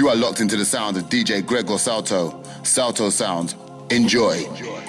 You are locked into the sound of DJ Gregor Salto. Salto Sound. Enjoy. Gregor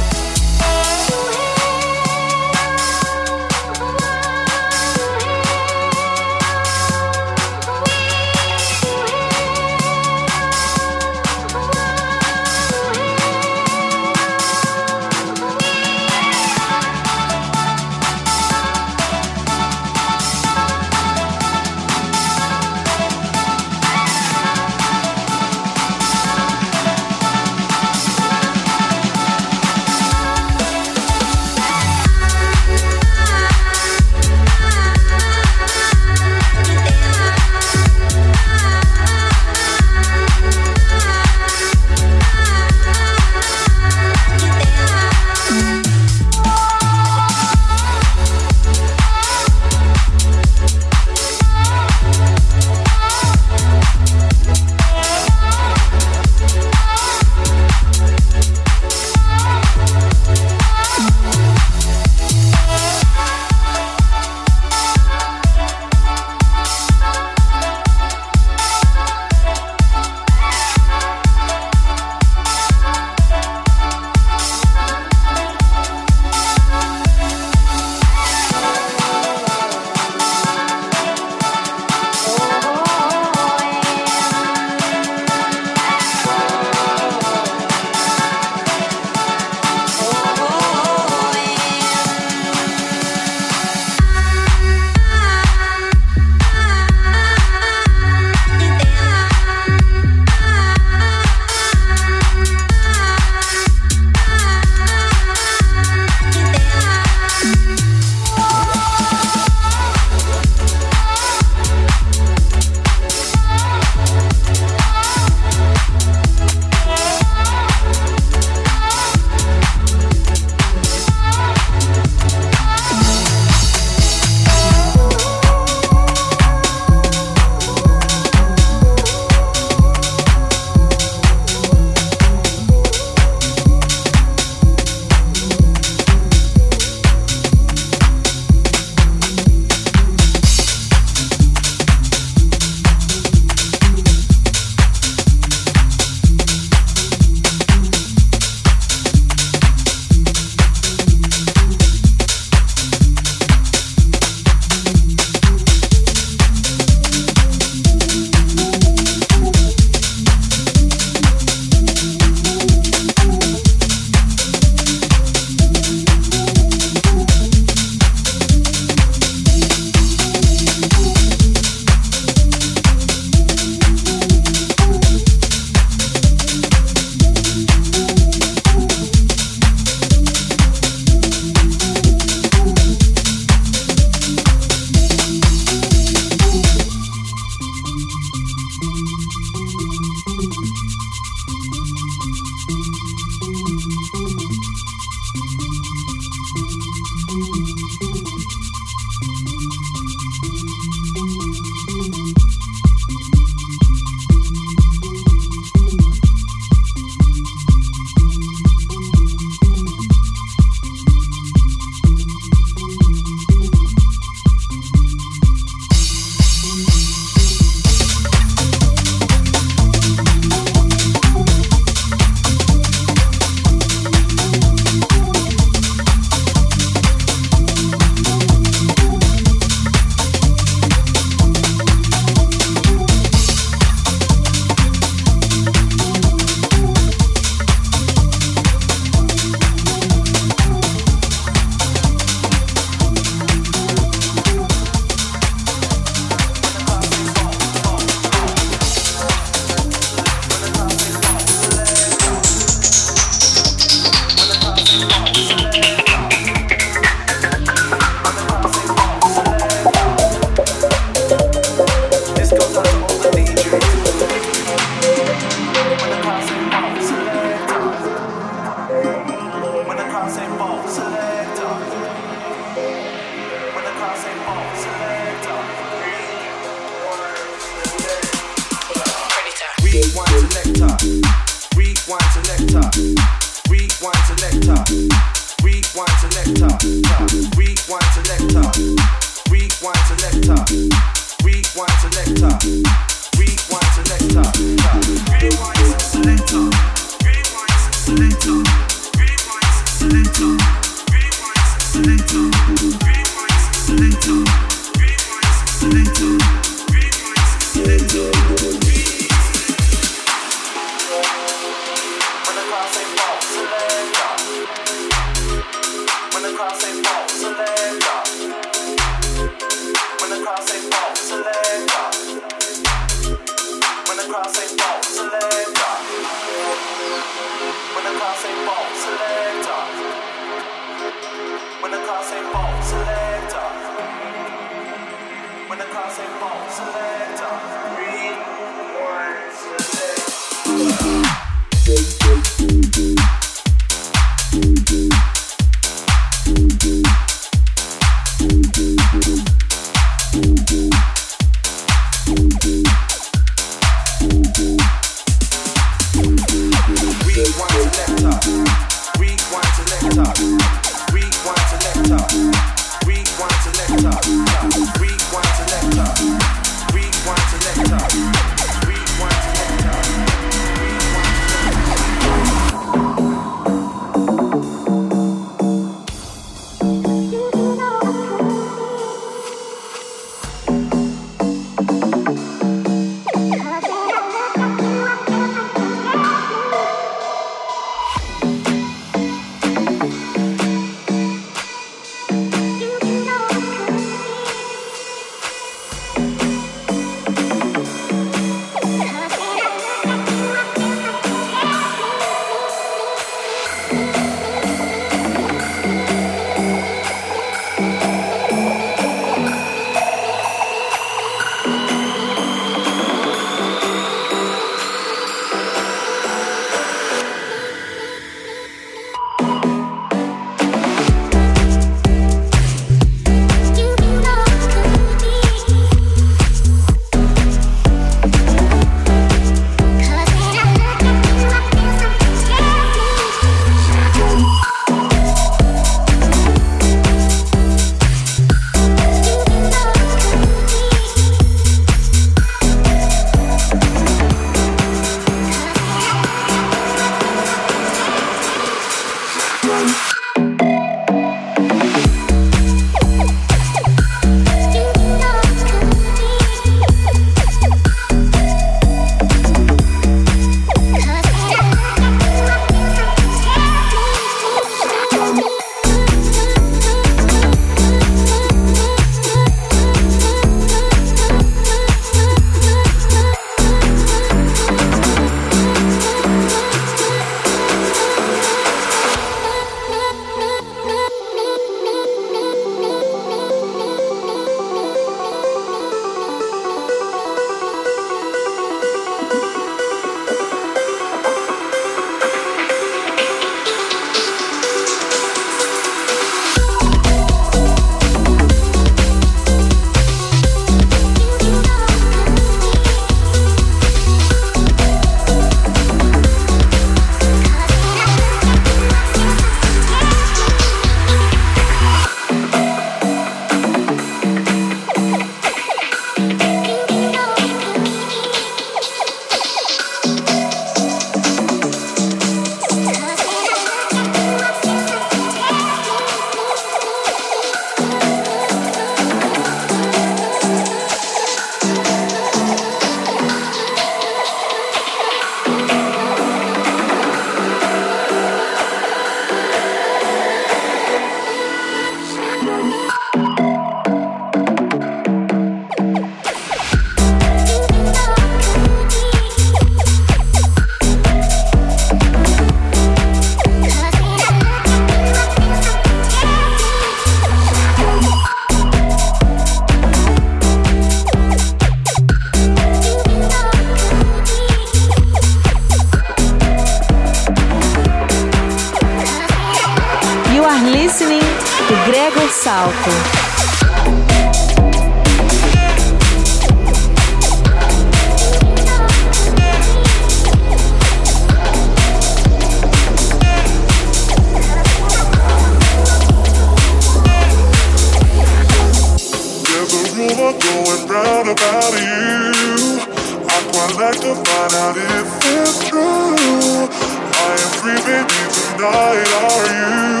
tonight. Are you?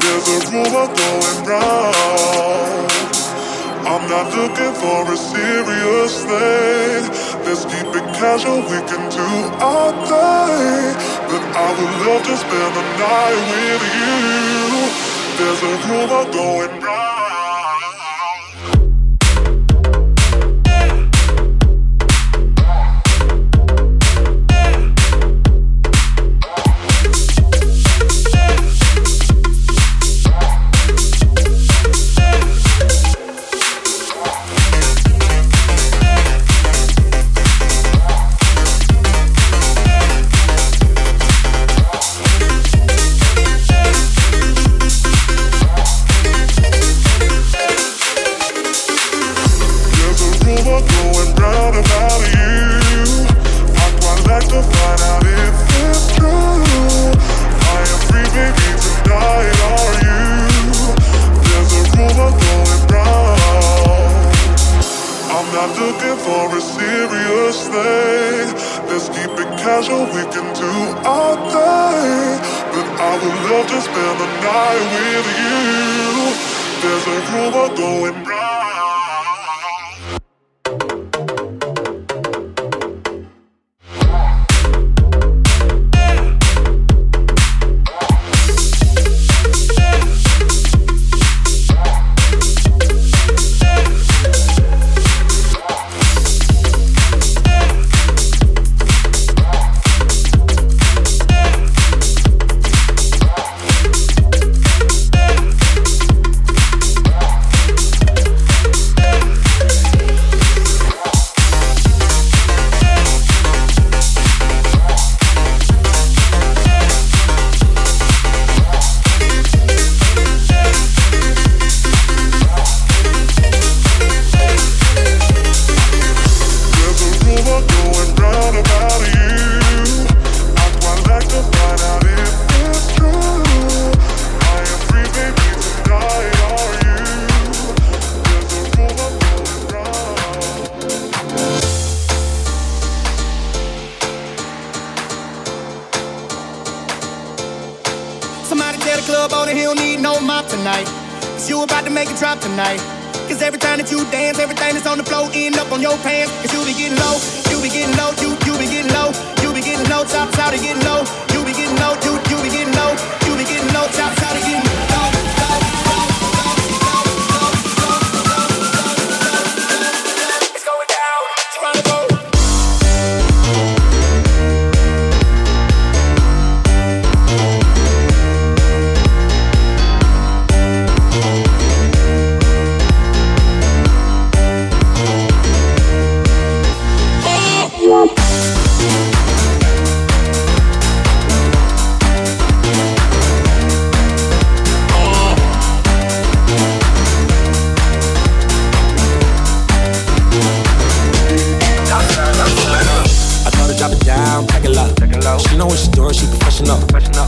There's a rumor going round. I'm not looking for a serious thing. Let's keep it casual, we can do our thing. But I would love to spend the night with you. There's a rumor going round.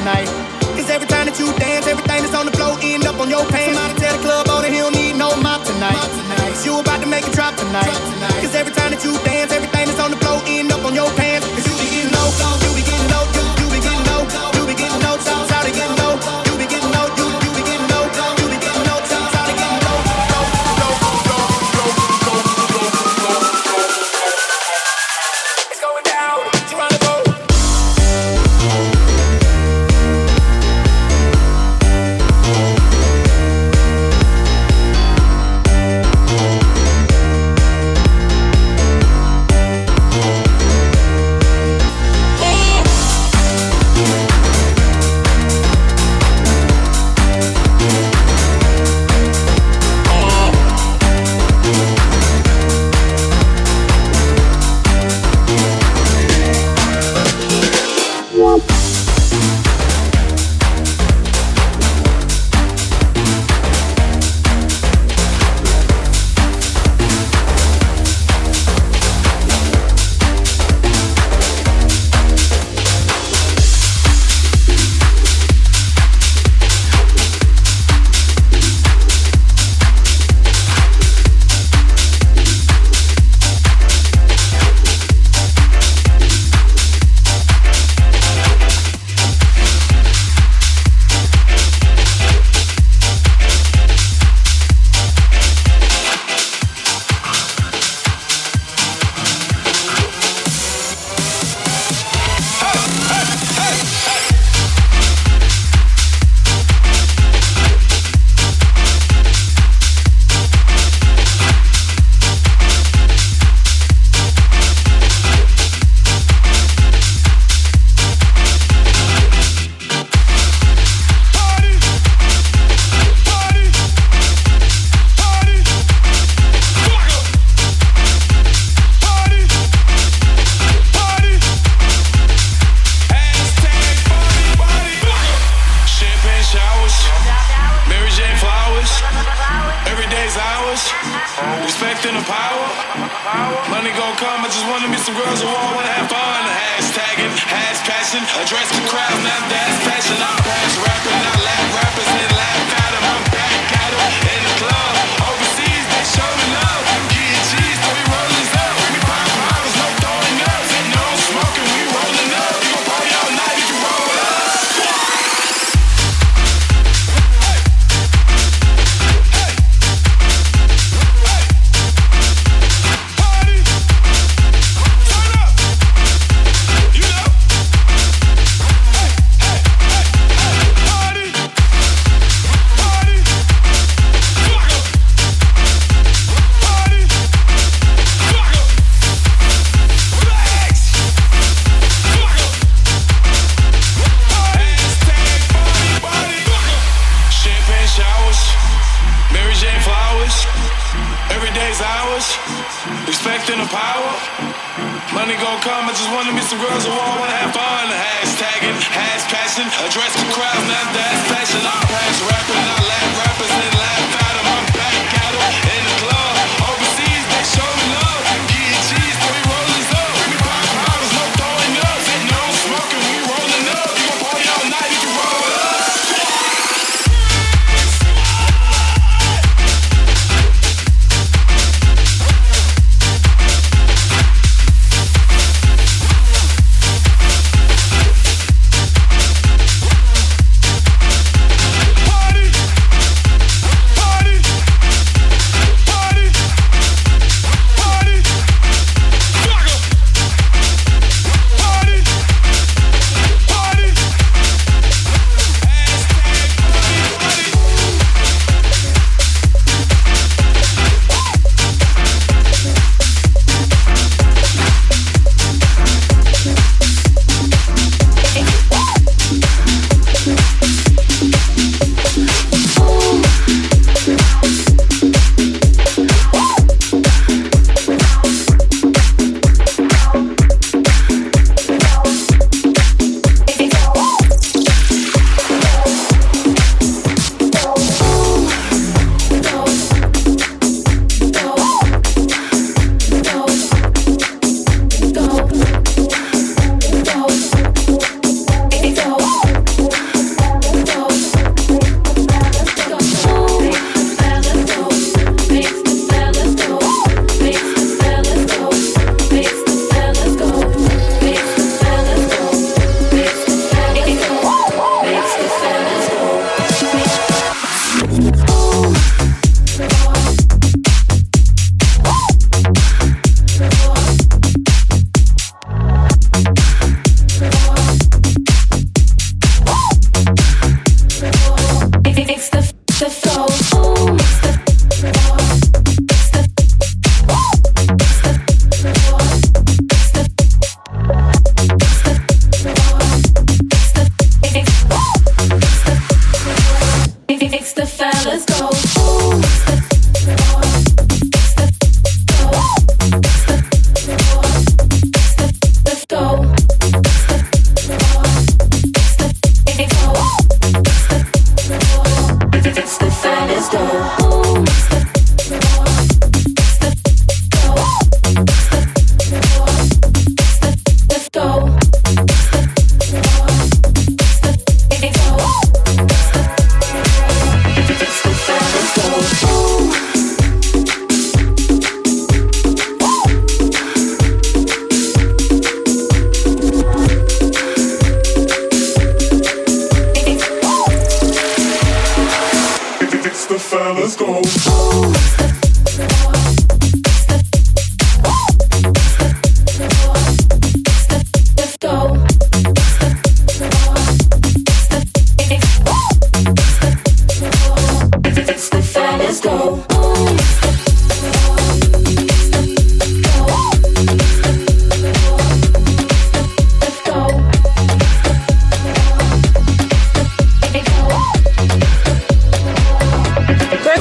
tonight. Cause every time that you dance, everything that's on the floor end up on your pants. Somebody tell the club owner he don't need no mop tonight. Cause you about to make a drop tonight. Cause every time that you dance, everything that's on the floor end hours, expecting the power. Money gon' come, I just wanna meet some girls who all wanna have fun. Hashtagging, has passion, address the crowd, not That's passion. I'm past rapping,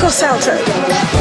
soundtrack.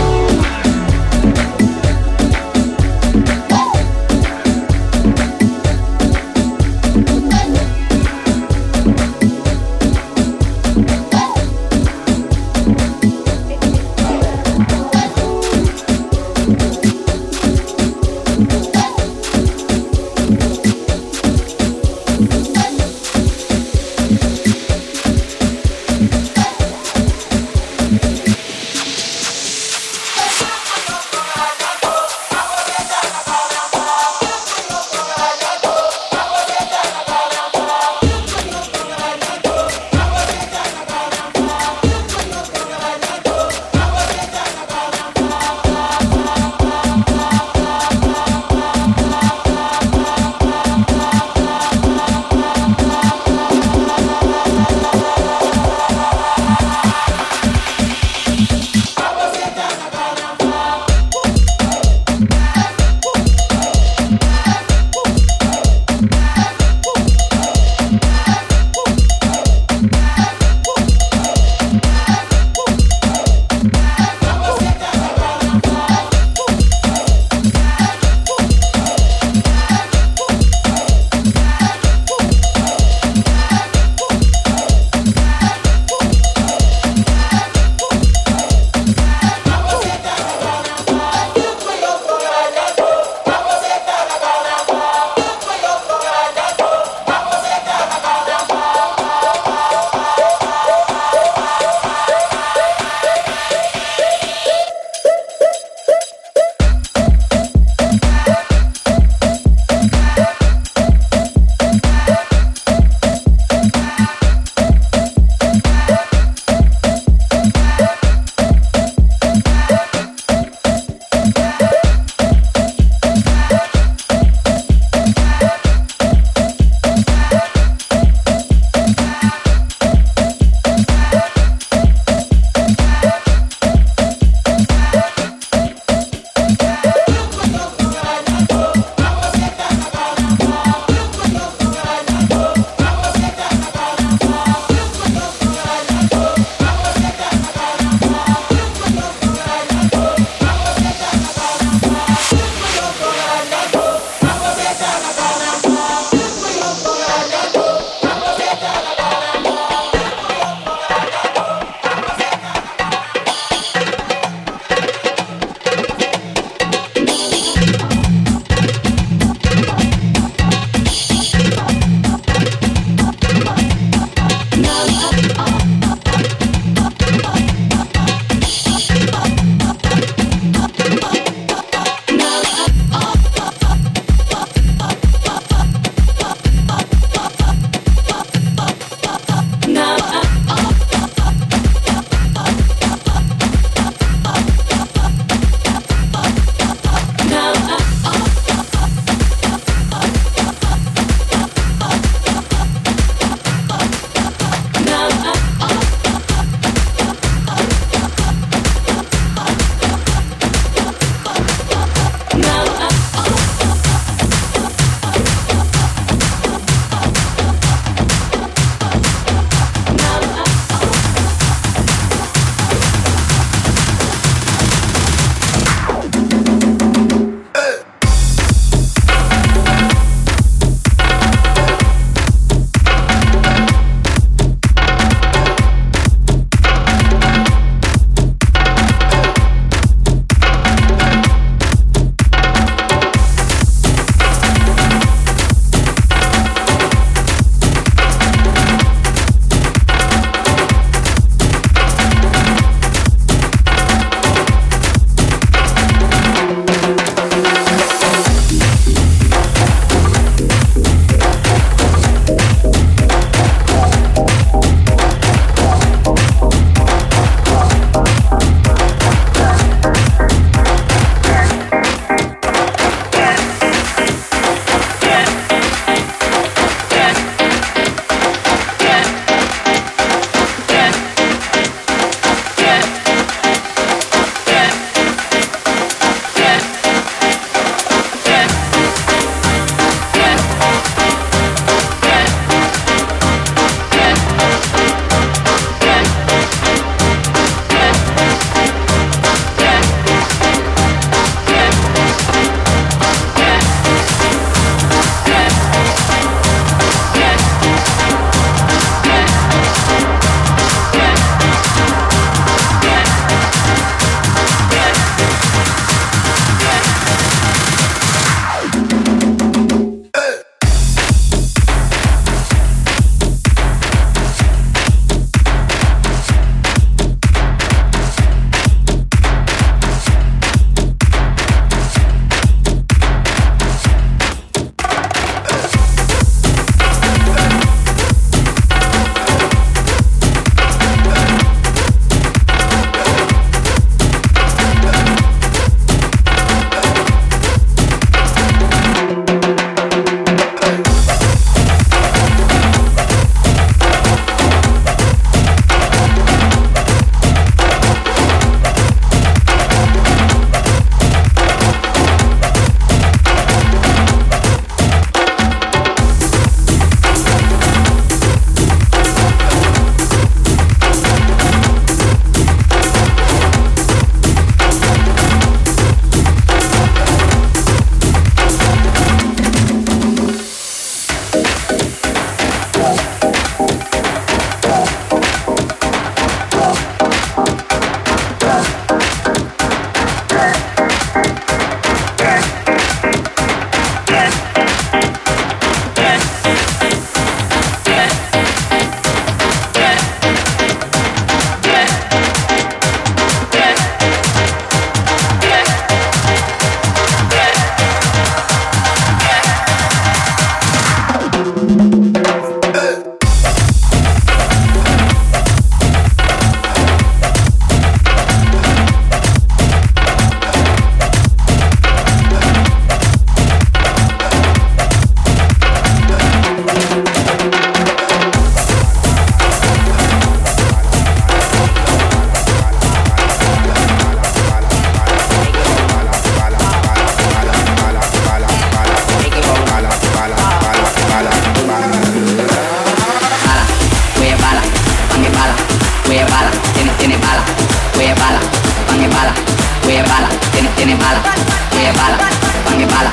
ये बाला पंगे बाला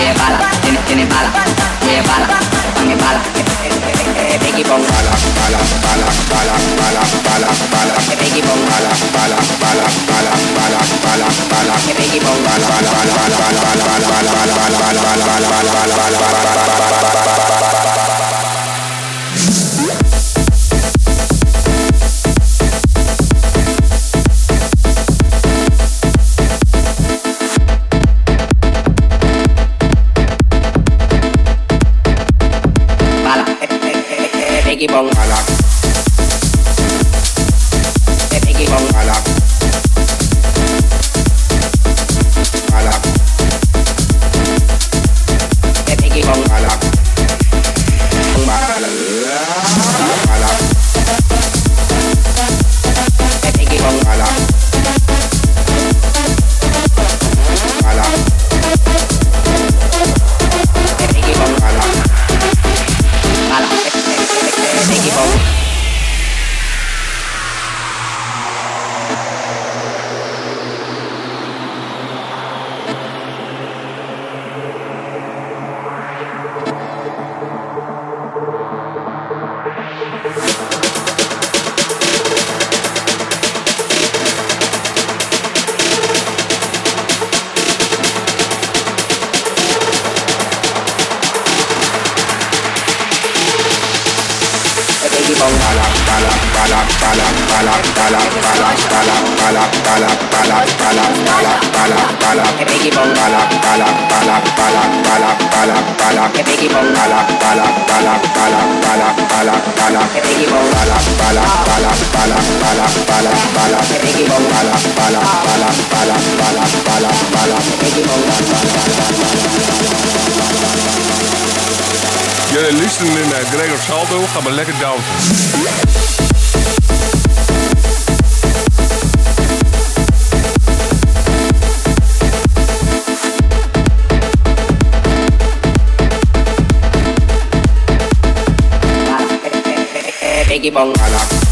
ये बाला तिने तिने बाला ये बाला पंगे बाला बेगी बोंग बाला बाला बाला बाला बाला बाला बाला बेगी बोंग बाला बाला बाला बाला बाला बाला बाला बेगी बोंग बाला बाला बाला बाला बाला बाला बाला बाला बाला बाला बाला बाला बाला बाला Jullie luisteren nu naar Gregor Saldo, ga maar lekker dansen. biggie bong.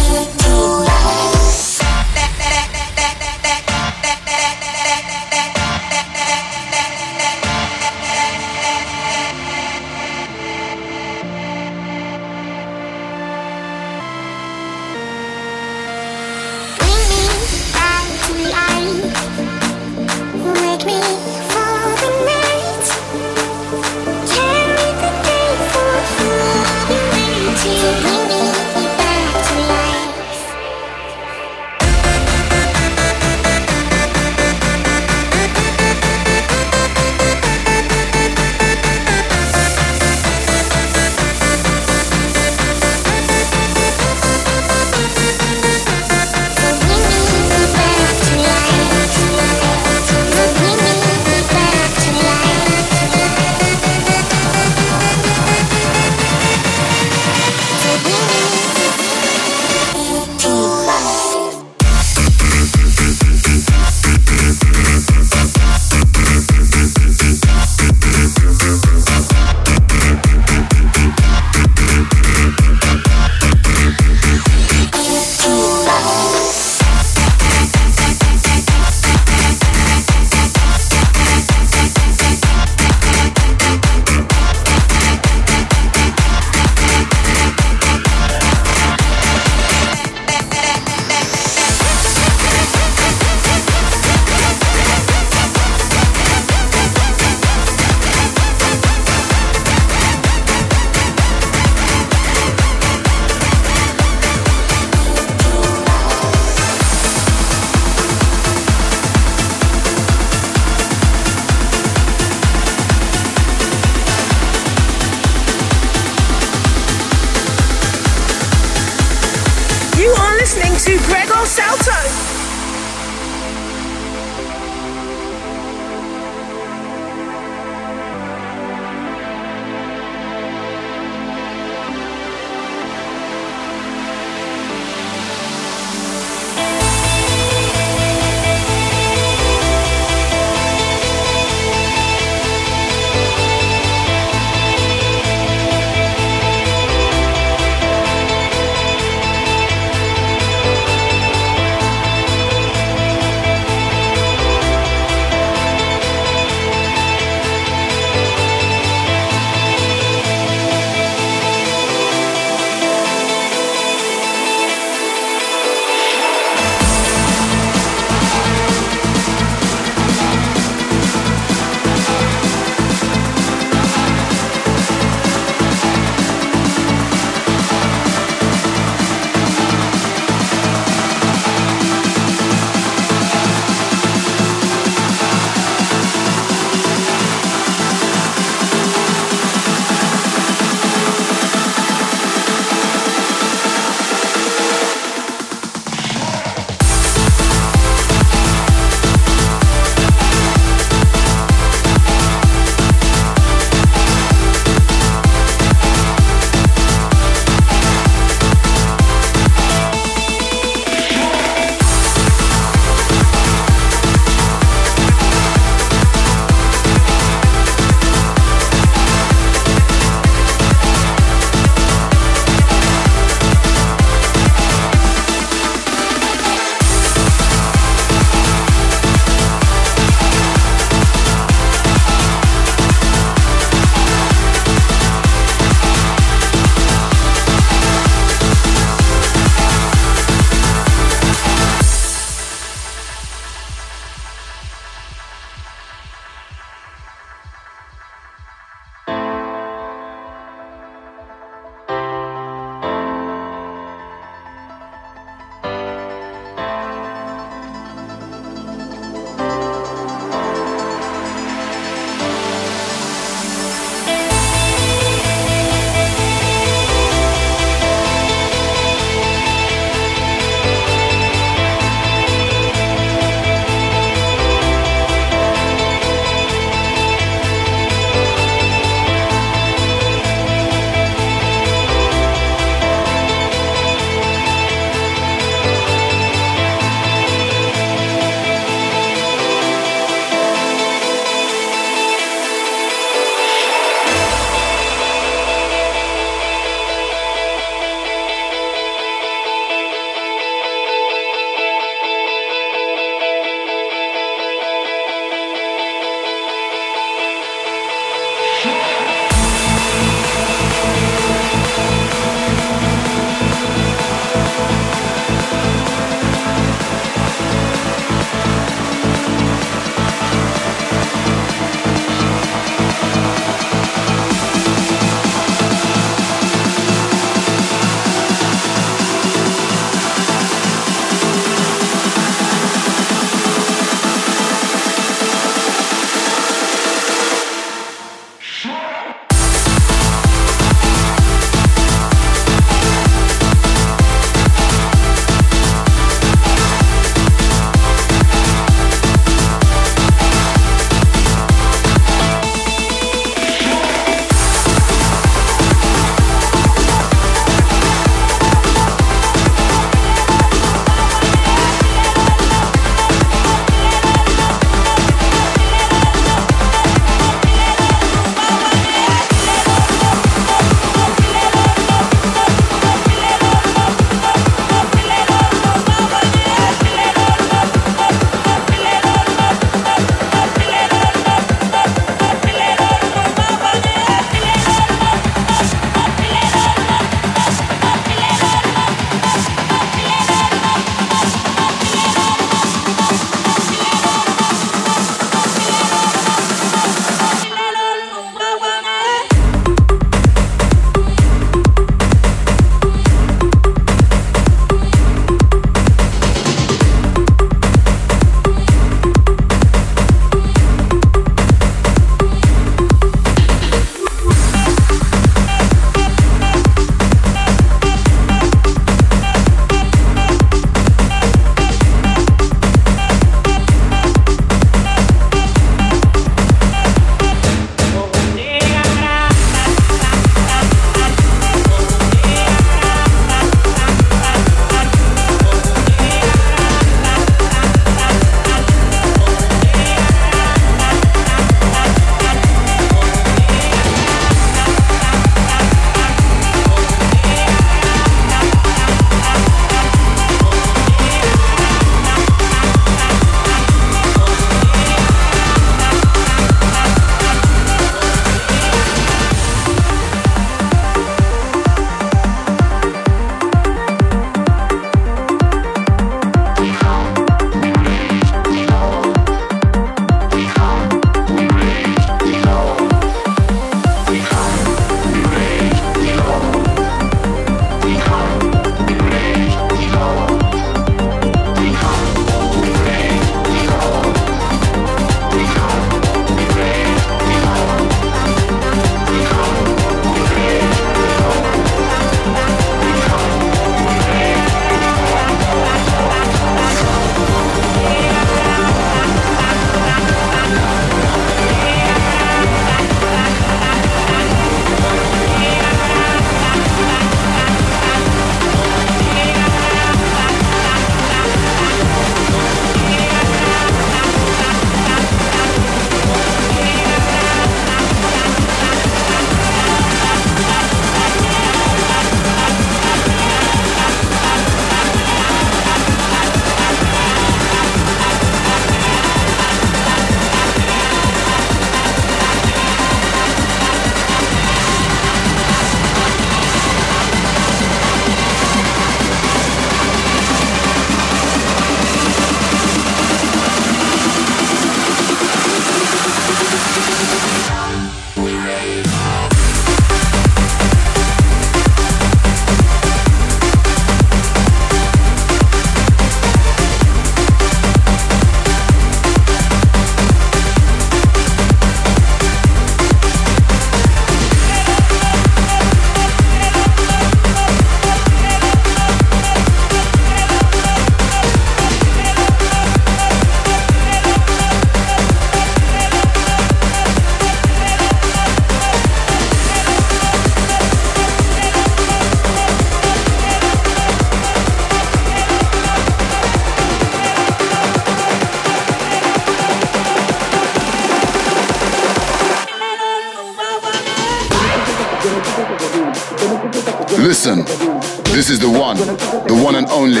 One, the one and only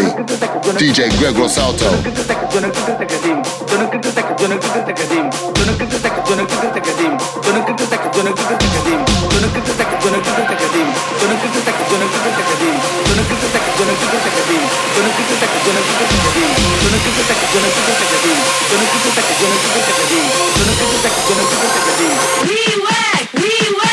DJ Gregor Salto. Rework, rework. Rework,